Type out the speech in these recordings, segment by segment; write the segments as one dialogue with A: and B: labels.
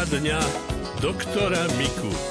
A: Poradňa doktora Miku.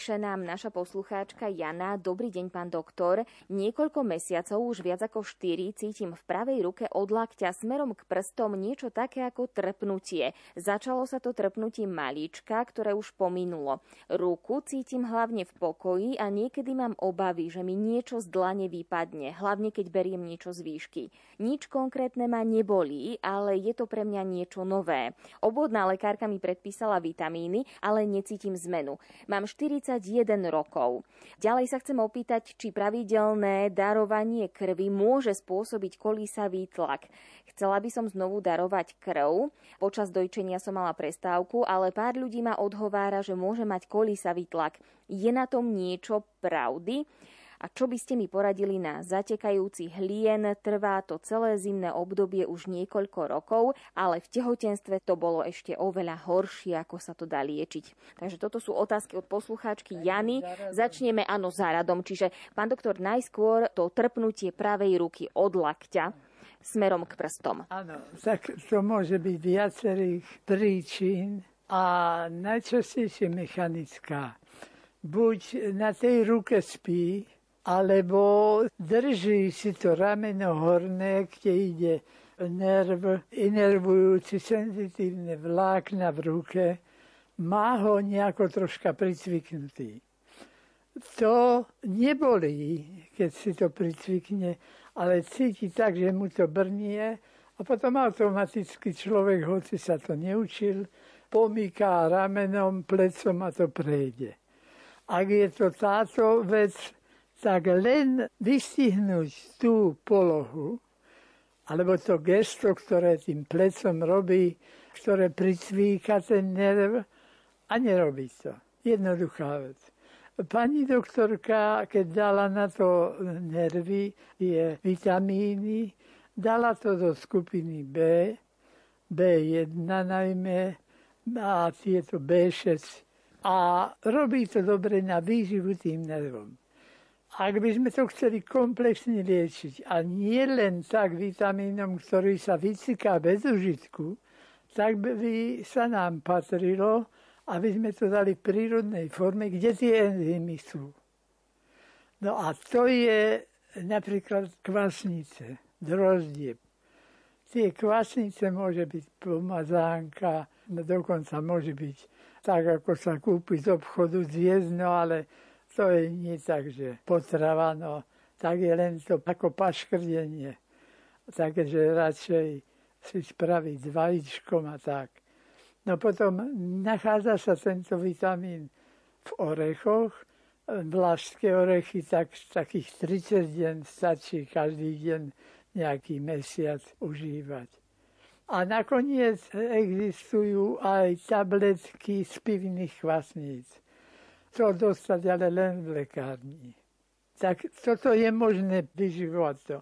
B: Píše nám naša poslucháčka Jana. Dobrý deň, pán doktor. Niekoľko mesiacov, už viac ako 4, cítim v pravej ruke od lakťa smerom k prstom niečo také ako trpnutie. Začalo sa to trpnutím malíčka, ktoré už pominulo. Ruku cítim hlavne v pokoji a niekedy mám obavy, že mi niečo z dlane vypadne, hlavne keď beriem niečo z výšky. Nič konkrétne ma nebolí, ale je to pre mňa niečo nové. Obvodná lekárka mi predpísala vitamíny, ale necítim zmenu. Mám 4 41 rokov. Ďalej sa chcem opýtať, či pravidelné darovanie krvi môže spôsobiť kolísavý tlak. Chcela by som znovu darovať krv. Počas dojčenia som mala prestávku, ale pár ľudí ma odhovára, že môže mať kolísavý tlak. Je na tom niečo pravdy? A čo by ste mi poradili na zatekajúci hlien? Trvá to celé zimné obdobie už niekoľko rokov, ale v tehotenstve to bolo ešte oveľa horšie, ako sa to dá liečiť. Takže toto sú otázky od poslucháčky Jany. Začneme áno záradom, čiže pán doktor, najskôr to trpnutie pravej ruky od lakťa smerom k prstom.
C: Áno, tak to môže byť viacerých príčin a najčastejšie mechanická. Buď na tej ruke spí, alebo drží si to rameno horné, kde ide nerv, inervujúci senzitívne vlákna v ruke, má ho nejako troška pricviknutý. To nebolí, keď si to pricvikne, ale cíti tak, že mu to brnie a potom automaticky človek, hoci sa to neučil, pomýká ramenom, plecom a to prejde. Ak je to táto vec, tak len vystihnúť tú polohu, alebo to gesto, ktoré tým plecom robí, ktoré pricvíka ten nerv a nerobí to. Jednoduchá vec. Pani doktorka, keď dala na to nervy, je vitamíny, dala to do skupiny B, B1 najmä, a tieto B6 a robí to dobre na výživu tým nervom. Ak by sme to chceli komplexne liečiť a nie len tak vitamínom, ktorý sa vyciká bez užitku, tak by sa nám patrilo, aby sme to dali v prírodnej forme, kde tie enzymy sú. No a to je napríklad kvasnice, drozdie. Tie kvasnice môže byť pomazánka, dokonca môže byť tak, ako sa kúpi z obchodu zviezno, ale to je nie tak, že potrava, no, tak je len to ako paškrdenie. Takže radšej si spraviť s vajíčkom a tak. No potom nachádza sa tento vitamín v orechoch. Vlašské orechy tak takých 30 deň stačí každý deň nejaký mesiac užívať. A nakoniec existujú aj tabletky z pivných kvasníc to dostať ale len v lekárni. Tak toto je možné vyživovať to.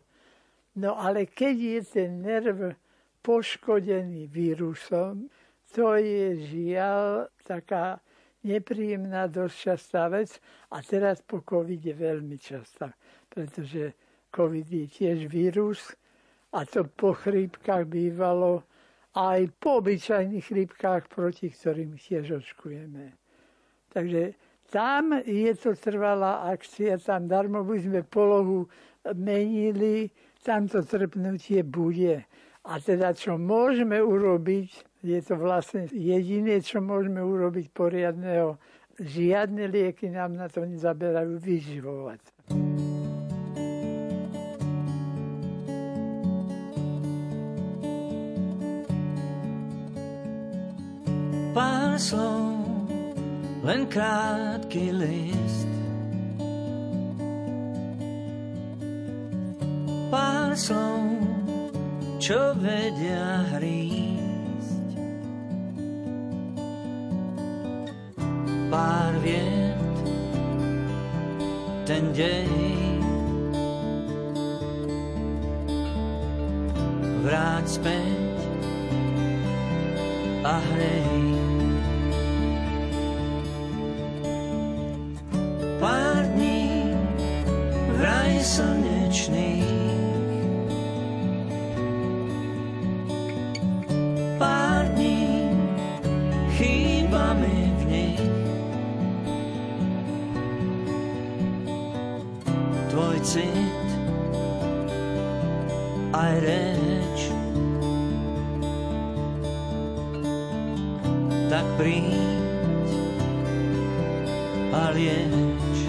C: No ale keď je ten nerv poškodený vírusom, to je žiaľ taká nepríjemná dosť častá vec a teraz po COVID je veľmi častá, pretože COVID je tiež vírus a to po chrípkach bývalo aj po obyčajných chrípkach, proti ktorým tiež očkujeme. Takže tam je to trvalá akcia, tam darmo sme polohu menili, tam to trpnutie bude. A teda čo môžeme urobiť, je to vlastne jediné, čo môžeme urobiť poriadného, žiadne lieky nám na to nezaberajú vyživovať.
D: Pár slov len krátky list. Pár slov, čo vedia hrísť. Pár viet, ten dej. Vráť späť a hrej. slnečných. Pár dní chýba v nich. Tvoj cit aj reč. Tak príď a lieč.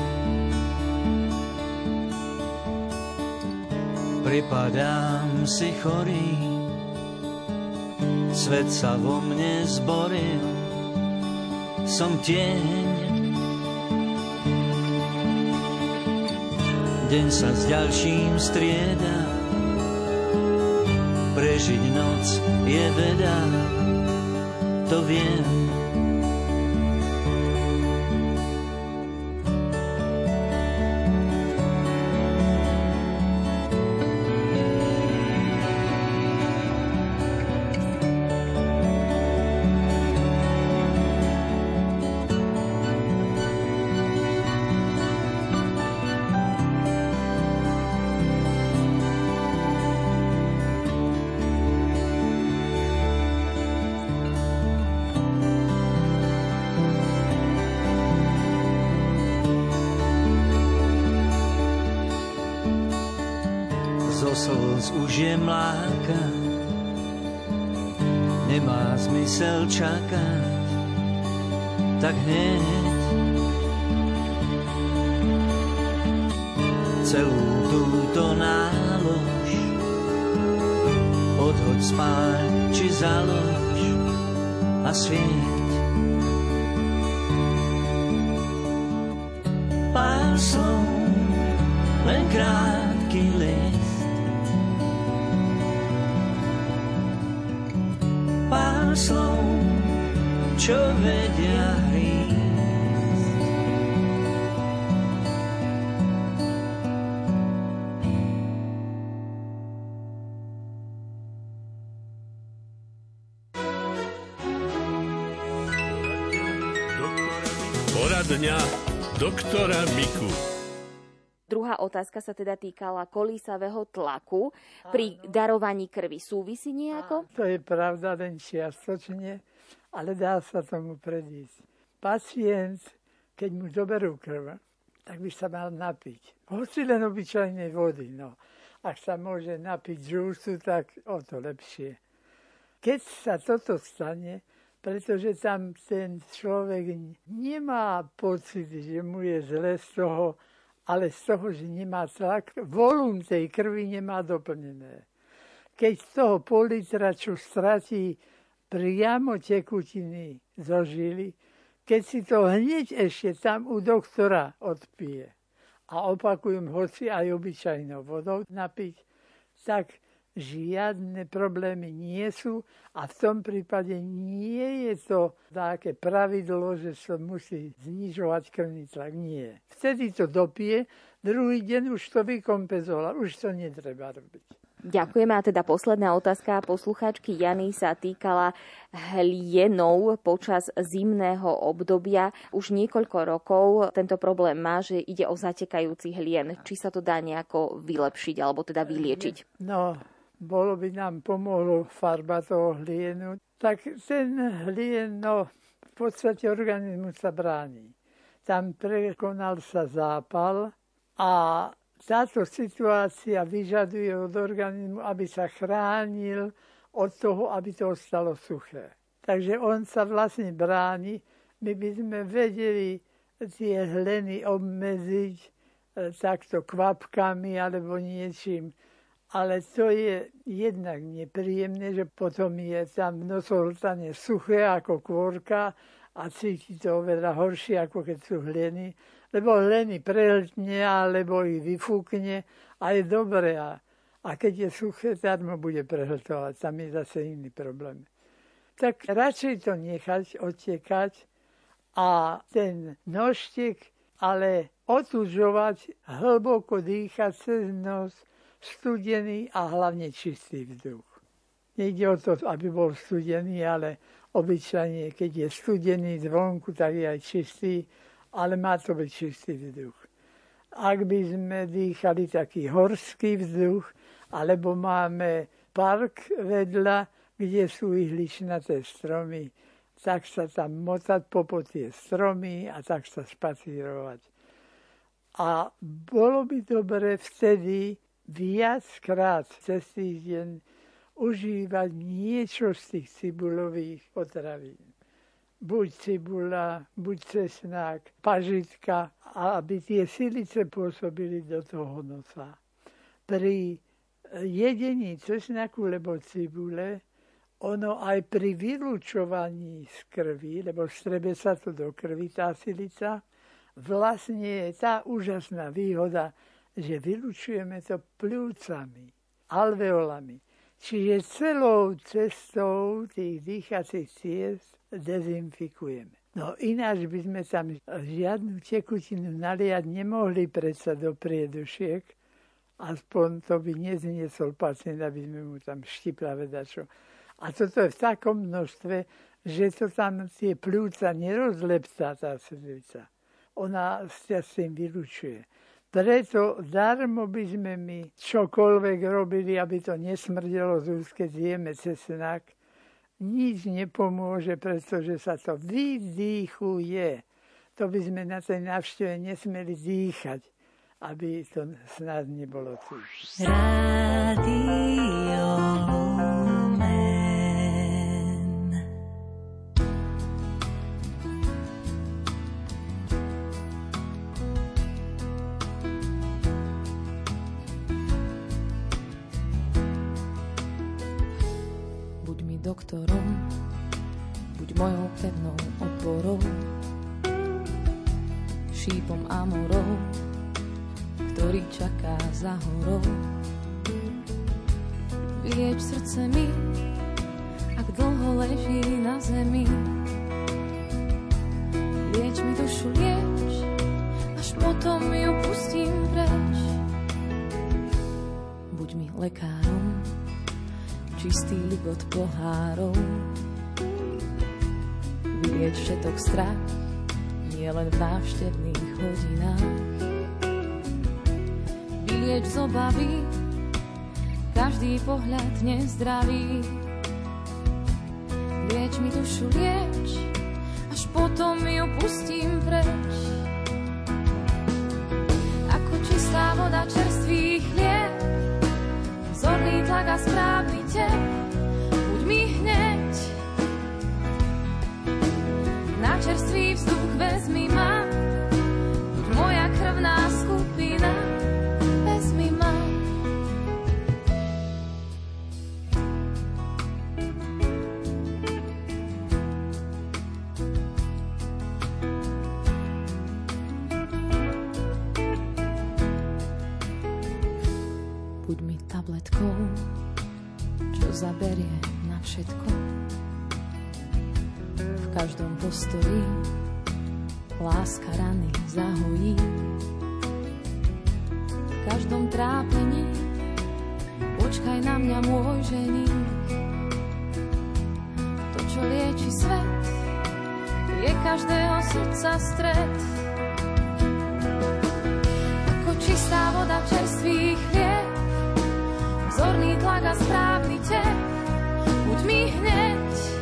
D: Pripadám si chorý, svet sa vo mne zboril, som tieň deň sa s ďalším strieda. Prežiť noc je veda, to viem. Čakať, tak hneď celú túto nálož odhoď spáť či založ a svieť. Pár slov, len krátky list, slov, čo vedia
A: Poradňa doktora Miku.
B: Otázka sa teda týkala kolísavého tlaku pri darovaní krvi. Súvisí nejako?
C: To je pravda len čiastočne, ale dá sa tomu predísť. Pacient, keď mu zoberú krv, tak by sa mal napiť. Hoci len obyčajnej vody. No. Ak sa môže napiť žúsu, tak o to lepšie. Keď sa toto stane, pretože tam ten človek nemá pocit, že mu je zle z toho, ale z toho, že nemá tlak, volum tej krvi nemá doplnené. Keď z toho pol litra, čo stratí priamo tekutiny zo žily, keď si to hneď ešte tam u doktora odpije a opakujem, hoci aj obyčajnou vodou napiť, tak žiadne problémy nie sú a v tom prípade nie je to také pravidlo, že sa musí znižovať krvný tlak. Nie. Vtedy to dopije, druhý deň už to vykompenzoval, už to netreba robiť.
B: Ďakujeme. A teda posledná otázka poslucháčky Jany sa týkala hlienov počas zimného obdobia. Už niekoľko rokov tento problém má, že ide o zatekajúci hlien. Či sa to dá nejako vylepšiť alebo teda vyliečiť?
C: No, bolo by nám pomohlo farba toho hlienu, tak ten hlien, no, v podstate organizmus sa bráni. Tam prekonal sa zápal a táto situácia vyžaduje od organizmu, aby sa chránil od toho, aby to ostalo suché. Takže on sa vlastne bráni. My by sme vedeli tie hleny obmedziť e, takto kvapkami alebo niečím, ale to je jednak nepríjemné, že potom je tam nosohltanie suché ako kôrka a cíti to oveľa horšie, ako keď sú hleny. Lebo hleny prehltne alebo ich vyfúkne a je dobré. A, a keď je suché, darmo bude prehltovať. Tam je zase iný problém. Tak radšej to nechať odtekať a ten nožtek ale otužovať, hlboko dýchať cez nos, studený a hlavne čistý vzduch. Nejde o to, aby bol studený, ale obyčajne, keď je studený zvonku, tak je aj čistý, ale má to byť čistý vzduch. Ak by sme dýchali taký horský vzduch, alebo máme park vedľa, kde sú ihličnaté stromy, tak sa tam motať popod tie stromy a tak sa spacírovať. A bolo by dobre vtedy viackrát cez týždeň užívať niečo z tých cibulových potravín. Buď cibula, buď cesnák, pažitka, aby tie silice pôsobili do toho nosa. Pri jedení cesnaku lebo cibule, ono aj pri vylúčovaní z krvi, lebo strebe sa to do krvi, tá silica, vlastne je tá úžasná výhoda, že vylučujeme to pľúcami, alveolami. Čiže celou cestou tých dýchacích ciest dezinfikujeme. No ináč by sme tam žiadnu tekutinu naliať nemohli predsa do priedušiek, aspoň to by nezniesol pacient, aby sme mu tam štipla vedačo. A toto je v takom množstve, že to tam tie plúca nerozleptá tá srdca. Ona sa s tým vylučuje. Preto darmo by sme my čokoľvek robili, aby to nesmrdelo z úzke zjeme cesnak. Nič nepomôže, pretože sa to vydýchuje. To by sme na tej návšteve nesmeli dýchať, aby to s nás nebolo. Rádio.
E: Na zemi. Lieč mi dušu, lieč, až potom ju pustím preč. Buď mi lekárom, čistý ligot pohárov. Vylieť všetok strach, nie len v návštevných hodinách. Vylieč z obavy, každý pohľad nezdravý. Mi dušu, lieč, až potom ju pustím preč. Ako čistá voda čerstvých liek, zorný tlak a správny tep, buď mi hneď. Na čerstvý vzduch láska rany zahojí. V každom trápení počkaj na mňa môj ženík. To, čo lieči svet, je každého srdca stred. Ako čistá voda čerstvých chlieb, vzorný tlak a správny tep, buď mi hneď.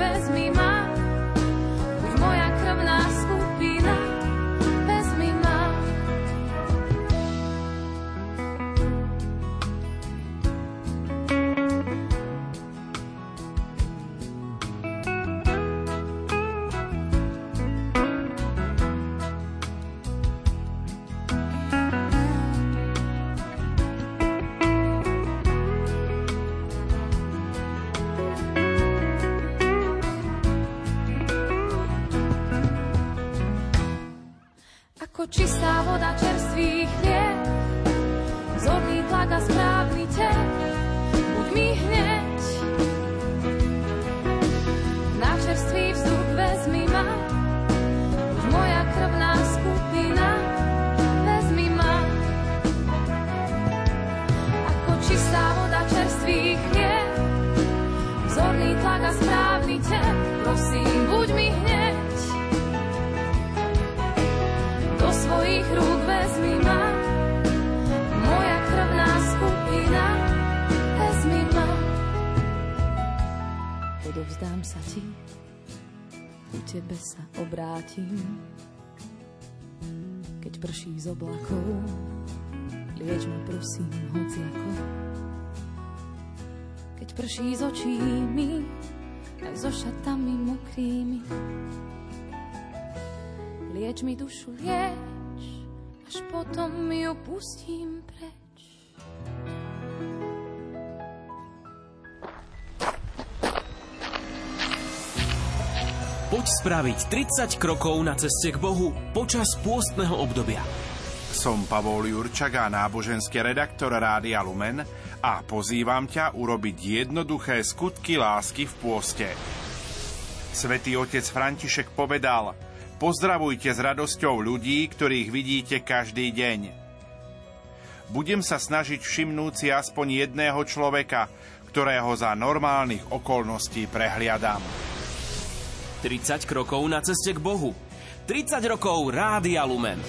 E: Vzduch vezmi ma, Odovzdám sa ti, ku tebe sa obrátim, keď prší z oblakov, lieč ma prosím hociako. Keď prší z očí mi, aj so šatami mokrými. Lieč mi dušu, lieč, až potom ju pustím
F: Poď spraviť 30 krokov na ceste k Bohu počas pôstneho obdobia.
G: Som Pavol Jurčak a náboženský redaktor Rádia Lumen a pozývam ťa urobiť jednoduché skutky lásky v pôste. Svetý otec František povedal, pozdravujte s radosťou ľudí, ktorých vidíte každý deň. Budem sa snažiť všimnúť si aspoň jedného človeka, ktorého za normálnych okolností prehliadam.
F: 30 krokov na ceste k Bohu. 30 rokov Rádia Lumen.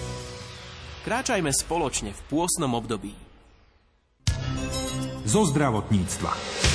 F: Kráčajme spoločne v pôsnom období.
H: Zo zdravotníctva.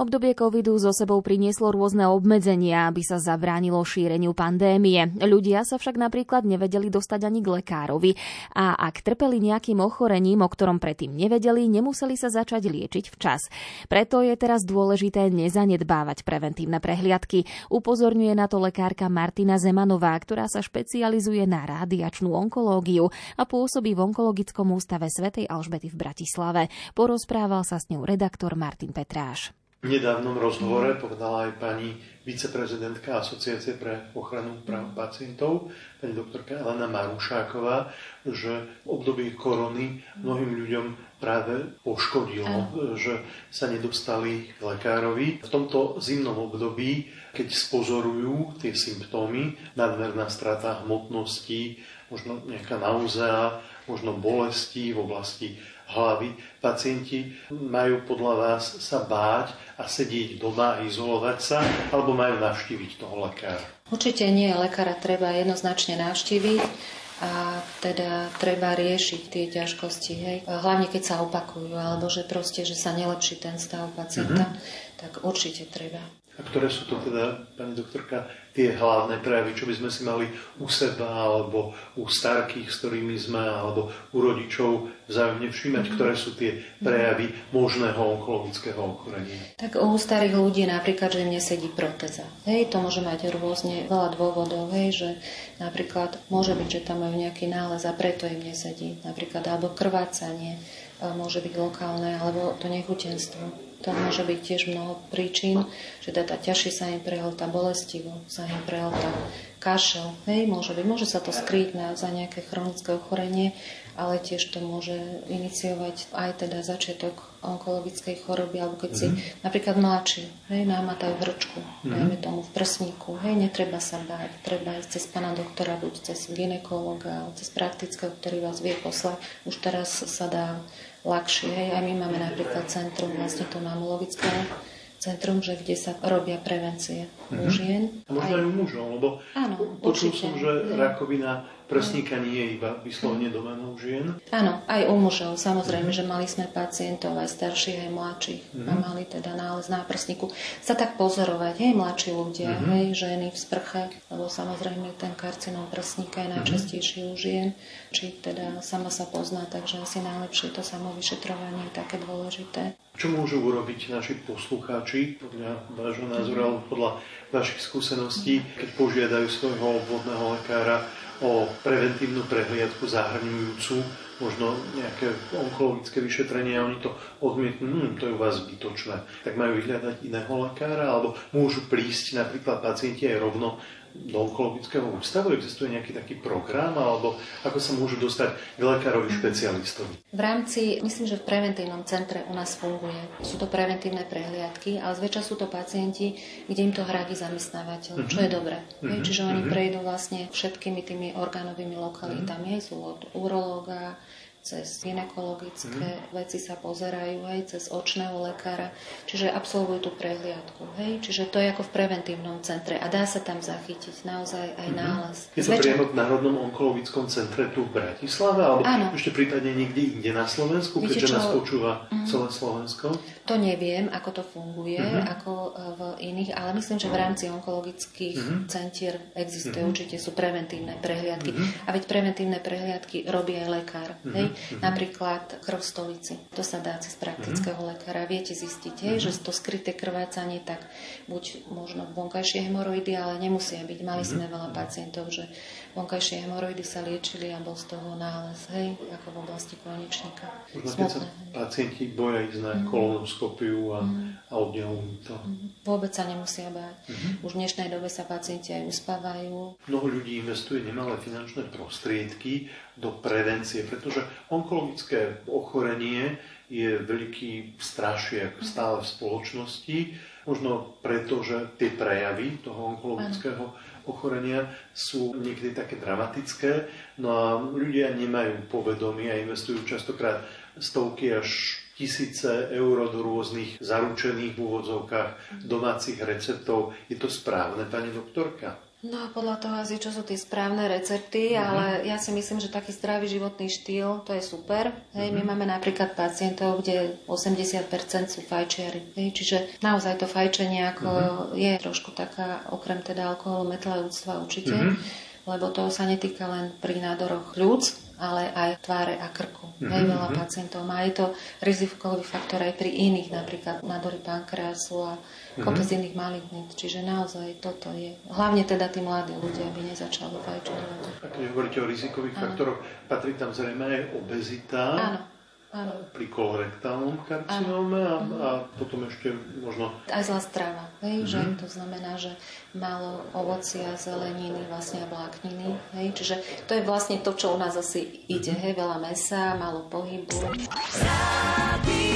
B: Obdobie covidu so sebou prinieslo rôzne obmedzenia, aby sa zabránilo šíreniu pandémie. Ľudia sa však napríklad nevedeli dostať ani k lekárovi a ak trpeli nejakým ochorením, o ktorom predtým nevedeli, nemuseli sa začať liečiť včas. Preto je teraz dôležité nezanedbávať preventívne prehliadky. Upozorňuje na to lekárka Martina Zemanová, ktorá sa špecializuje na radiačnú onkológiu a pôsobí v onkologickom ústave svätej Alžbety v Bratislave. Porozprával sa s ňou redaktor Martin Petráš.
I: Nedávnom rozhovore povedala aj pani viceprezidentka Asociácie pre ochranu práv pacientov, pani doktorka Elena Marušáková, že v období korony mnohým ľuďom práve poškodilo, že sa nedostali k lekárovi. V tomto zimnom období, keď spozorujú tie symptómy, nadmerná strata hmotnosti, možno nejaká nauzea, možno bolesti v oblasti hlavy. Pacienti majú podľa vás sa báť a sedieť doma a izolovať sa, alebo majú navštíviť toho lekára?
J: Určite nie, lekára treba jednoznačne navštíviť a teda treba riešiť tie ťažkosti, hej. hlavne keď sa opakujú, alebo že proste, že sa nelepší ten stav pacienta, mm-hmm. tak určite treba.
I: A ktoré sú to teda, pani doktorka, tie hlavné prejavy, čo by sme si mali u seba, alebo u starkých, s ktorými sme, alebo u rodičov vzájomne všímať, mm-hmm. ktoré sú tie prejavy možného onkologického ochorenia?
J: Tak u starých ľudí napríklad, že im nesedí proteza. Hej, to môže mať rôzne veľa dôvodov, hej, že napríklad môže byť, že tam majú nejaký nález a preto im nesedí. Napríklad, alebo krvácanie môže byť lokálne, alebo to nechutenstvo to môže byť tiež mnoho príčin, že teda ťažšie sa im prehlta, bolestivo sa im prehlta, kašel, hej, môže byť. Môže sa to skrýť na, za nejaké chronické ochorenie, ale tiež to môže iniciovať aj teda začiatok onkologickej choroby, alebo keď mm-hmm. si mhm. napríklad mladší, hej, námatajú hrčku, mm-hmm. dajme tomu v prsníku, hej, netreba sa báť, treba ísť cez pána doktora, buď cez ginekologa, cez praktického, ktorý vás vie poslať. Už teraz sa dá ľahšie. Hej. Aj my máme napríklad centrum, vlastne to mamologické centrum, že kde sa robia prevencie. U žien.
I: A možno aj u mužov, lebo Áno, počul som, že rakovina Prsníka nie je iba vyslovene domenou žien?
J: Áno, aj u mužov. Samozrejme, že mali sme pacientov aj starších, aj mladších. Mm-hmm. A mali teda nález na prsníku. Sa tak pozorovať, aj mladší ľudia, mm-hmm. hej, ženy v sprche, lebo samozrejme ten karcinom prsníka je mhm. najčastejší mm-hmm. u žien. Či teda sama sa pozná, takže asi najlepšie to samovyšetrovanie je také dôležité.
I: Čo môžu urobiť naši poslucháči, podľa vášho názoru, alebo podľa vašich skúseností, keď požiadajú svojho obvodného lekára o preventívnu prehliadku zahrňujúcu možno nejaké onkologické vyšetrenie a oni to odmietnú, hm, to je u vás zbytočné. Tak majú vyhľadať iného lekára alebo môžu prísť napríklad pacienti aj rovno onkologického ústavu? Existuje nejaký taký program, alebo ako sa môžu dostať k lekárovi špecialistovi?
J: V rámci, myslím, že v preventívnom centre u nás funguje. Sú to preventívne prehliadky, ale zväčša sú to pacienti, kde im to hradí zamestnávateľ, uh-huh. čo je dobré. Uh-huh. Čiže oni uh-huh. prejdú vlastne všetkými tými orgánovými lokalitami. Uh-huh. Sú od urológa, cez ginekologické mm. veci sa pozerajú, hej, cez očného lekára, čiže absolvujú tú prehliadku, hej, čiže to je ako v preventívnom centre a dá sa tam zachytiť naozaj aj mm-hmm. nález.
I: Je to Zväčša... priamo v Národnom onkologickom centre tu v Bratislave, alebo Áno. ešte prípadne niekde inde na Slovensku, Viete, keďže čo... nás počúva mm. celé Slovensko?
J: To neviem, ako to funguje, mm-hmm. ako e, v iných, ale myslím, že v rámci onkologických mm-hmm. centier existuje, mm-hmm. určite sú preventívne prehliadky. Mm-hmm. A veď preventívne prehliadky robí aj lekár, mm-hmm. hej, Mm-hmm. Napríklad krv stolici. To sa dá cez praktického mm-hmm. lekára. Viete zistiť, hej, mm-hmm. že to skryté krvácanie, tak buď možno vonkajšie hemoroidy, ale nemusia byť. Mali mm-hmm. sme veľa pacientov, že vonkajšie hemoroidy sa liečili a bol z toho nález, hej, ako v oblasti konečníka.
I: Možno keď sa pacienti boja ísť na mm. kolonoskopiu a, mm. a oddelujú to. Mm.
J: Vôbec sa nemusia báť. Mm-hmm. Už v dnešnej dobe sa pacienti aj uspávajú.
I: Mnoho ľudí investuje nemalé finančné prostriedky do prevencie, pretože onkologické ochorenie je veľký strašiak stále v spoločnosti, možno preto, že tie prejavy toho onkologického ochorenia sú niekedy také dramatické, no a ľudia nemajú povedomie a investujú častokrát stovky až tisíce eur do rôznych zaručených v úvodzovkách domácich receptov. Je to správne, pani doktorka?
J: No podľa toho asi, čo sú tie správne recepty, mm-hmm. ale ja si myslím, že taký zdravý životný štýl, to je super. Hej, mm-hmm. My máme napríklad pacientov, kde 80% sú fajčiari. Hej, čiže naozaj to fajčenie ako mm-hmm. je trošku taká, okrem teda alkoholu, metlajúctva určite, mm-hmm. lebo to sa netýka len pri nádoroch ľudz, ale aj tváre a krku. Mm-hmm. Hej, veľa mhm. pacientov má. Je to rizikový faktor aj pri iných, napríklad nádory pankreasu a kopec mm-hmm. iných malignít. Čiže naozaj toto je. Hlavne teda tí mladí ľudia, aby nezačali fajčiť.
I: A keď hovoríte o rizikových Áno. faktoroch, patrí tam zrejme aj obezita.
J: Áno. Áno.
I: pri kolorektálnom karcinóme a, a potom ešte možno...
J: Aj zlá strava, hej, mm-hmm. že to znamená, že málo ovocia, zeleniny, vlastne vlákniny, hej, čiže to je vlastne to, čo u nás asi ide, hej, veľa mesa, málo pohybu. Radio.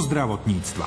H: Zdravotníctva.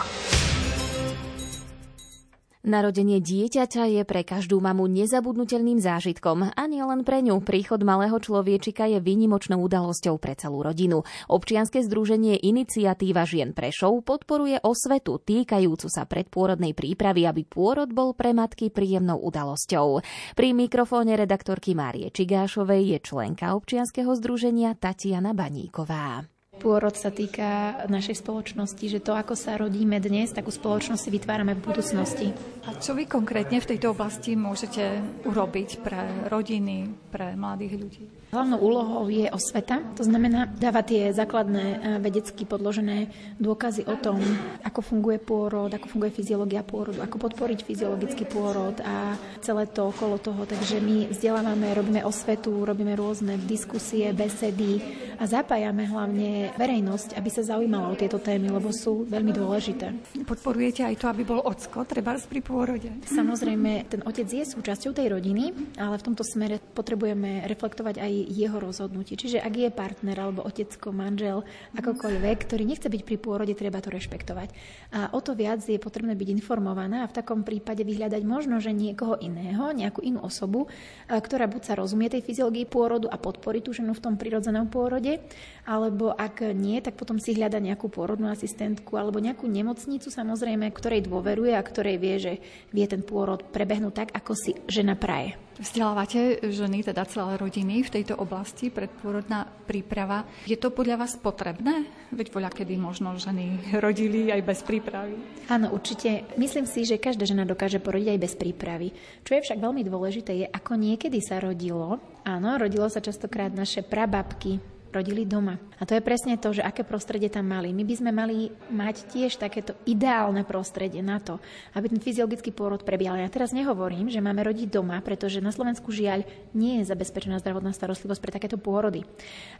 B: Narodenie dieťaťa je pre každú mamu nezabudnutelným zážitkom a nie len pre ňu. Príchod malého človečika je výnimočnou udalosťou pre celú rodinu. Občianske združenie Iniciatíva žien Prešov podporuje osvetu týkajúcu sa predpôrodnej prípravy, aby pôrod bol pre matky príjemnou udalosťou. Pri mikrofóne redaktorky Márie Čigášovej je členka občianskeho združenia Tatiana Baníková.
K: Pôrod sa týka našej spoločnosti, že to, ako sa rodíme dnes, takú spoločnosť si vytvárame v budúcnosti.
L: A čo vy konkrétne v tejto oblasti môžete urobiť pre rodiny, pre mladých ľudí?
K: Hlavnou úlohou je osveta, to znamená dávať tie základné e, vedecky podložené dôkazy o tom, ako funguje pôrod, ako funguje fyziológia pôrodu, ako podporiť fyziologický pôrod a celé to okolo toho. Takže my vzdelávame, robíme osvetu, robíme rôzne diskusie, besedy a zapájame hlavne verejnosť, aby sa zaujímala o tieto témy, lebo sú veľmi dôležité.
L: Podporujete aj to, aby bol ocko, treba pri pôrode?
K: Samozrejme, ten otec je súčasťou tej rodiny, ale v tomto smere potrebujeme reflektovať aj jeho rozhodnutie. Čiže ak je partner alebo otecko, manžel, akokoľvek, ktorý nechce byť pri pôrode, treba to rešpektovať. A o to viac je potrebné byť informovaná a v takom prípade vyhľadať možno, že niekoho iného, nejakú inú osobu, ktorá buď sa rozumie tej fyziológii pôrodu a podporí tú ženu v tom prirodzenom pôrode, alebo ak nie, tak potom si hľada nejakú pôrodnú asistentku alebo nejakú nemocnicu samozrejme, ktorej dôveruje a ktorej vie, že vie ten pôrod prebehnúť tak, ako si žena praje.
L: Vzdelávate ženy, teda celé rodiny v tejto oblasti, predpôrodná príprava. Je to podľa vás potrebné? Veď voľa kedy možno ženy rodili aj bez prípravy.
K: Áno, určite. Myslím si, že každá žena dokáže porodiť aj bez prípravy. Čo je však veľmi dôležité, je, ako niekedy sa rodilo. Áno, rodilo sa častokrát naše prababky, rodili doma. A to je presne to, že aké prostredie tam mali. My by sme mali mať tiež takéto ideálne prostredie na to, aby ten fyziologický pôrod prebiehal. Ja teraz nehovorím, že máme rodiť doma, pretože na Slovensku žiaľ nie je zabezpečená zdravotná starostlivosť pre takéto pôrody.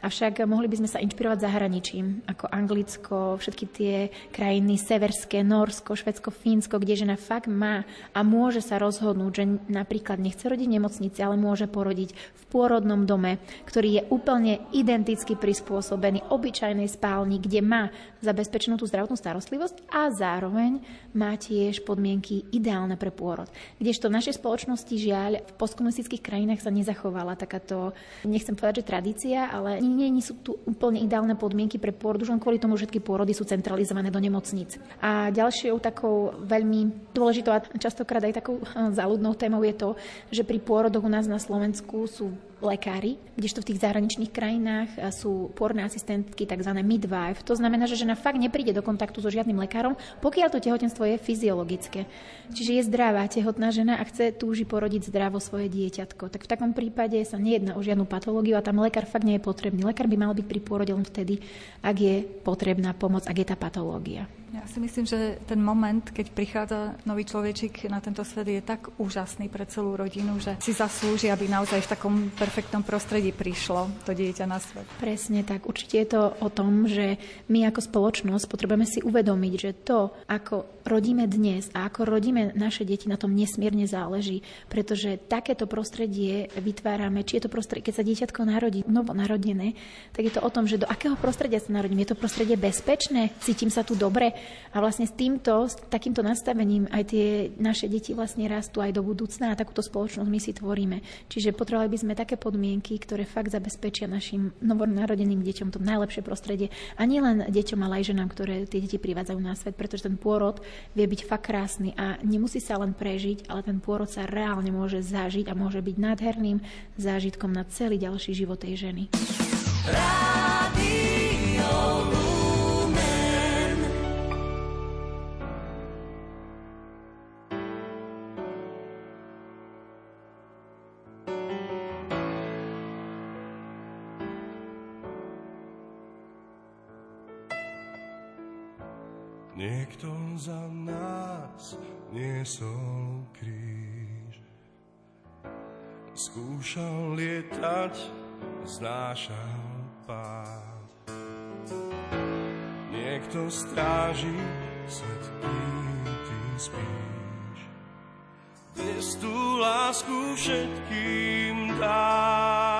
K: Avšak mohli by sme sa inšpirovať zahraničím, ako Anglicko, všetky tie krajiny severské, Norsko, Švedsko, Fínsko, kde žena fakt má a môže sa rozhodnúť, že napríklad nechce rodiť v nemocnici, ale môže porodiť v pôrodnom dome, ktorý je úplne identický špecificky prispôsobený obyčajnej spálni, kde má zabezpečenú tú zdravotnú starostlivosť a zároveň má tiež podmienky ideálne pre pôrod. Kdežto v našej spoločnosti žiaľ v postkomunistických krajinách sa nezachovala takáto, nechcem povedať, že tradícia, ale nie, nie sú tu úplne ideálne podmienky pre pôrod, už len kvôli tomu všetky pôrody sú centralizované do nemocníc. A ďalšou takou veľmi dôležitou a častokrát aj takou hm, záľudnou témou je to, že pri pôrodoch u nás na Slovensku sú lekári, kdežto v tých zahraničných krajinách sú pôrne asistentky, tzv. midwife. To znamená, že žena fakt nepríde do kontaktu so žiadnym lekárom, pokiaľ to tehotenstvo je fyziologické. Čiže je zdravá tehotná žena a chce túži porodiť zdravo svoje dieťatko. Tak v takom prípade sa nejedná o žiadnu patológiu a tam lekár fakt nie je potrebný. Lekár by mal byť pri pôrode len vtedy, ak je potrebná pomoc, ak je tá patológia.
L: Ja si myslím, že ten moment, keď prichádza nový človečik na tento svet, je tak úžasný pre celú rodinu, že si zaslúži, aby naozaj v takom perfektnom prostredí prišlo to dieťa na svet.
K: Presne tak. Určite je to o tom, že my ako spoločnosť potrebujeme si uvedomiť, že to, ako rodíme dnes a ako rodíme naše deti, na tom nesmierne záleží, pretože takéto prostredie vytvárame, či je to prostredie, keď sa dieťatko narodí, novonarodené, tak je to o tom, že do akého prostredia sa narodím. Je to prostredie bezpečné, cítim sa tu dobre, a vlastne s týmto, s takýmto nastavením aj tie naše deti vlastne rastú aj do budúcna a takúto spoločnosť my si tvoríme. Čiže potrebovali by sme také podmienky, ktoré fakt zabezpečia našim novonarodeným deťom to najlepšie prostredie. A nie len deťom, ale aj ženám, ktoré tie deti privádzajú na svet, pretože ten pôrod vie byť fakt krásny a nemusí sa len prežiť, ale ten pôrod sa reálne môže zažiť a môže byť nádherným zážitkom na celý ďalší život tej ženy. Rádio.
M: Za nás niesol kríž. Skúšal lietať, znášal pád. Niekto stráži svet, kým ty spíš. Dnes tú lásku všetkým dáš.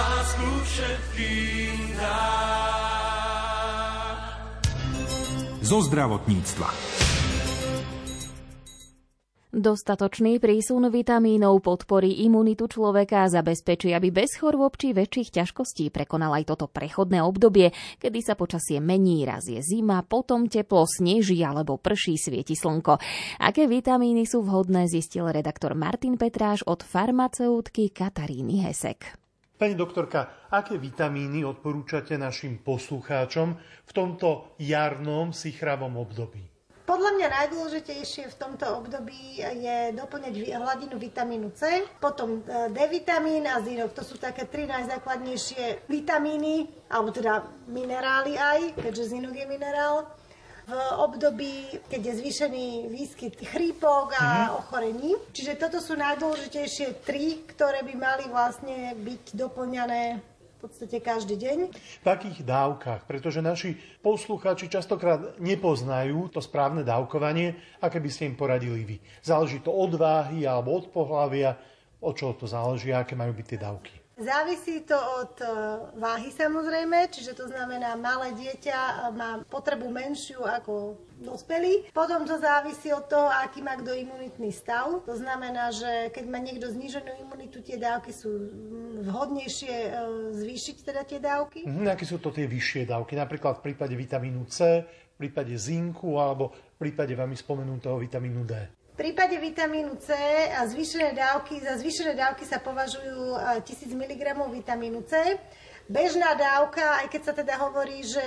M: Lásku všetkým dáš.
H: Zo zdravotníctva.
B: Dostatočný prísun vitamínov podporí imunitu človeka a zabezpečí, aby bez chorôb či väčších ťažkostí prekonal aj toto prechodné obdobie, kedy sa počasie mení, raz je zima, potom teplo, sneží alebo prší, svieti slnko. Aké vitamíny sú vhodné, zistil redaktor Martin Petráš od farmaceutky Kataríny Hesek.
N: Pani doktorka, aké vitamíny odporúčate našim poslucháčom v tomto jarnom sichravom období?
O: Podľa mňa najdôležitejšie v tomto období je doplňať hladinu vitamínu C, potom e, D vitamín a zinok. To sú také tri najzákladnejšie vitamíny, alebo teda minerály aj, keďže zinok je minerál. V období, keď je zvýšený výskyt chrípok a ochorení. Čiže toto sú najdôležitejšie tri, ktoré by mali vlastne byť doplňané v podstate každý deň.
N: V akých dávkach? Pretože naši poslucháči častokrát nepoznajú to správne dávkovanie, aké by ste im poradili vy. Záleží to od váhy alebo od pohlavia, od čoho to záleží, aké majú byť tie dávky.
O: Závisí to od e, váhy samozrejme, čiže to znamená, malé dieťa e, má potrebu menšiu ako dospelý. Potom to závisí od toho, aký má kto imunitný stav. To znamená, že keď má niekto zníženú imunitu, tie dávky sú mm, vhodnejšie e, zvýšiť teda tie dávky.
N: Mhm, aké sú to tie vyššie dávky? Napríklad v prípade vitamínu C, v prípade zinku alebo v prípade vami spomenutého vitamínu D.
O: Prípade vitamínu C a zvýšené dávky, za zvýšené dávky sa považujú e, 1000 mg vitamínu C. Bežná dávka, aj keď sa teda hovorí, že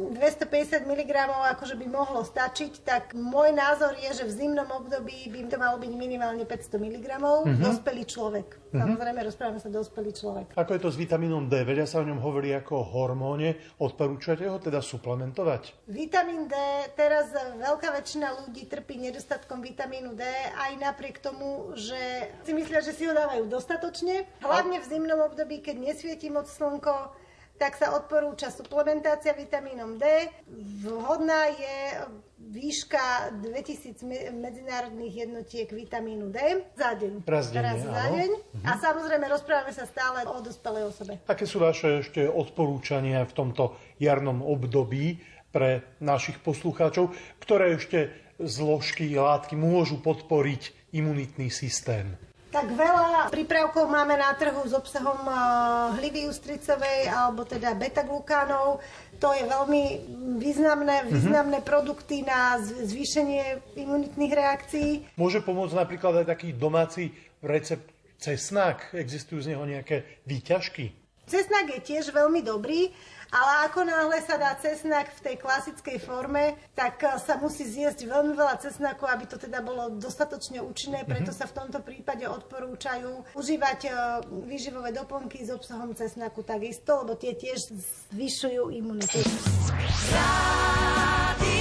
O: 250 mg akože by mohlo stačiť, tak môj názor je, že v zimnom období by to malo byť minimálne 500 mg.
N: Mhm.
O: Dospelý človek.
N: Mhm.
O: Samozrejme, rozprávame sa dospelý človek.
N: Ako je to s vitamínom D? Vedia sa o ňom hovorí ako o hormóne. Odporúčate ho teda suplementovať?
O: Vitamín D, teraz veľká väčšina ľudí trpí nedostatkom vitamínu D, aj napriek tomu, že si myslia, že si ho dávajú dostatočne. Hlavne v zimnom období, keď nesvieti moc slnko, tak sa odporúča suplementácia vitamínom D. Vhodná je výška 2000 me- medzinárodných jednotiek vitamínu D za deň.
N: Raz denne,
O: Raz za
N: áno.
O: deň. A samozrejme rozprávame sa stále o dospelej osobe.
N: Aké sú vaše ešte odporúčania v tomto jarnom období pre našich poslucháčov, ktoré ešte zložky, látky môžu podporiť imunitný systém?
O: Tak veľa prípravkov máme na trhu s obsahom eh, hlivy ústricovej alebo teda beta-glukánov. To je veľmi významné, významné produkty na zvýšenie imunitných reakcií.
N: Môže pomôcť napríklad aj taký domáci recept cesnak? Existujú z neho nejaké výťažky?
O: Cesnak je tiež veľmi dobrý, ale ako náhle sa dá cesnak v tej klasickej forme, tak eh, sa musí zjesť veľmi veľa cesnaku, aby to teda bolo dostatočne účinné, preto sa v tomto prípade odporúčajú užívať eh, výživové doplnky s obsahom cesnaku takisto, lebo tie tiež zvyšujú imunitu.
M: Svegliati,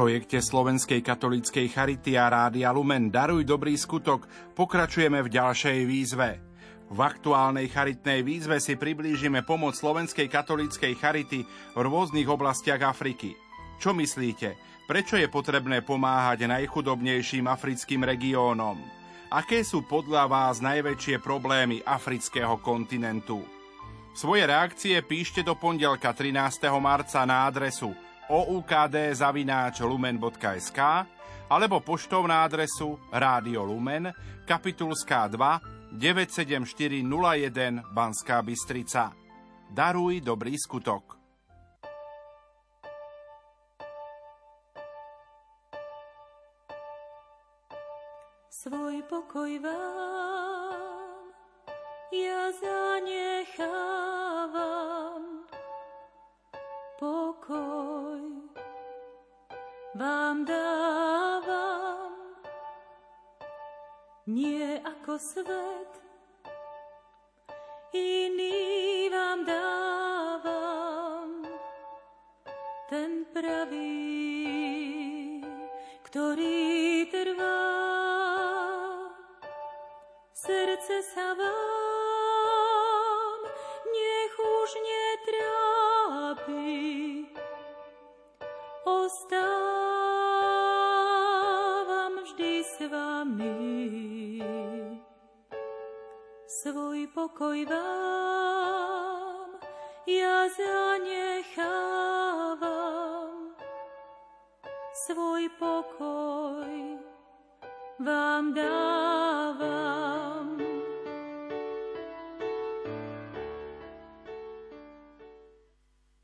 G: projekte Slovenskej katolíckej Charity a Rádia Lumen Daruj dobrý skutok pokračujeme v ďalšej výzve. V aktuálnej charitnej výzve si priblížime pomoc Slovenskej katolíckej Charity v rôznych oblastiach Afriky. Čo myslíte? Prečo je potrebné pomáhať najchudobnejším africkým regiónom? Aké sú podľa vás najväčšie problémy afrického kontinentu? Svoje reakcie píšte do pondelka 13. marca na adresu oukd.lumen.sk alebo poštou na adresu Rádio Lumen, Kapitulská 2, 97401 Banská Bystrica. Daruj dobrý skutok.
P: Svoj pokoj vám ja zanechávam. Pokoj vám dávam. Nie ako svet, iný vám dávam. Ten pravý, ktorý trvá. Srdce sa vám pokoj vám ja zanechávam. Svoj pokoj vám dávam.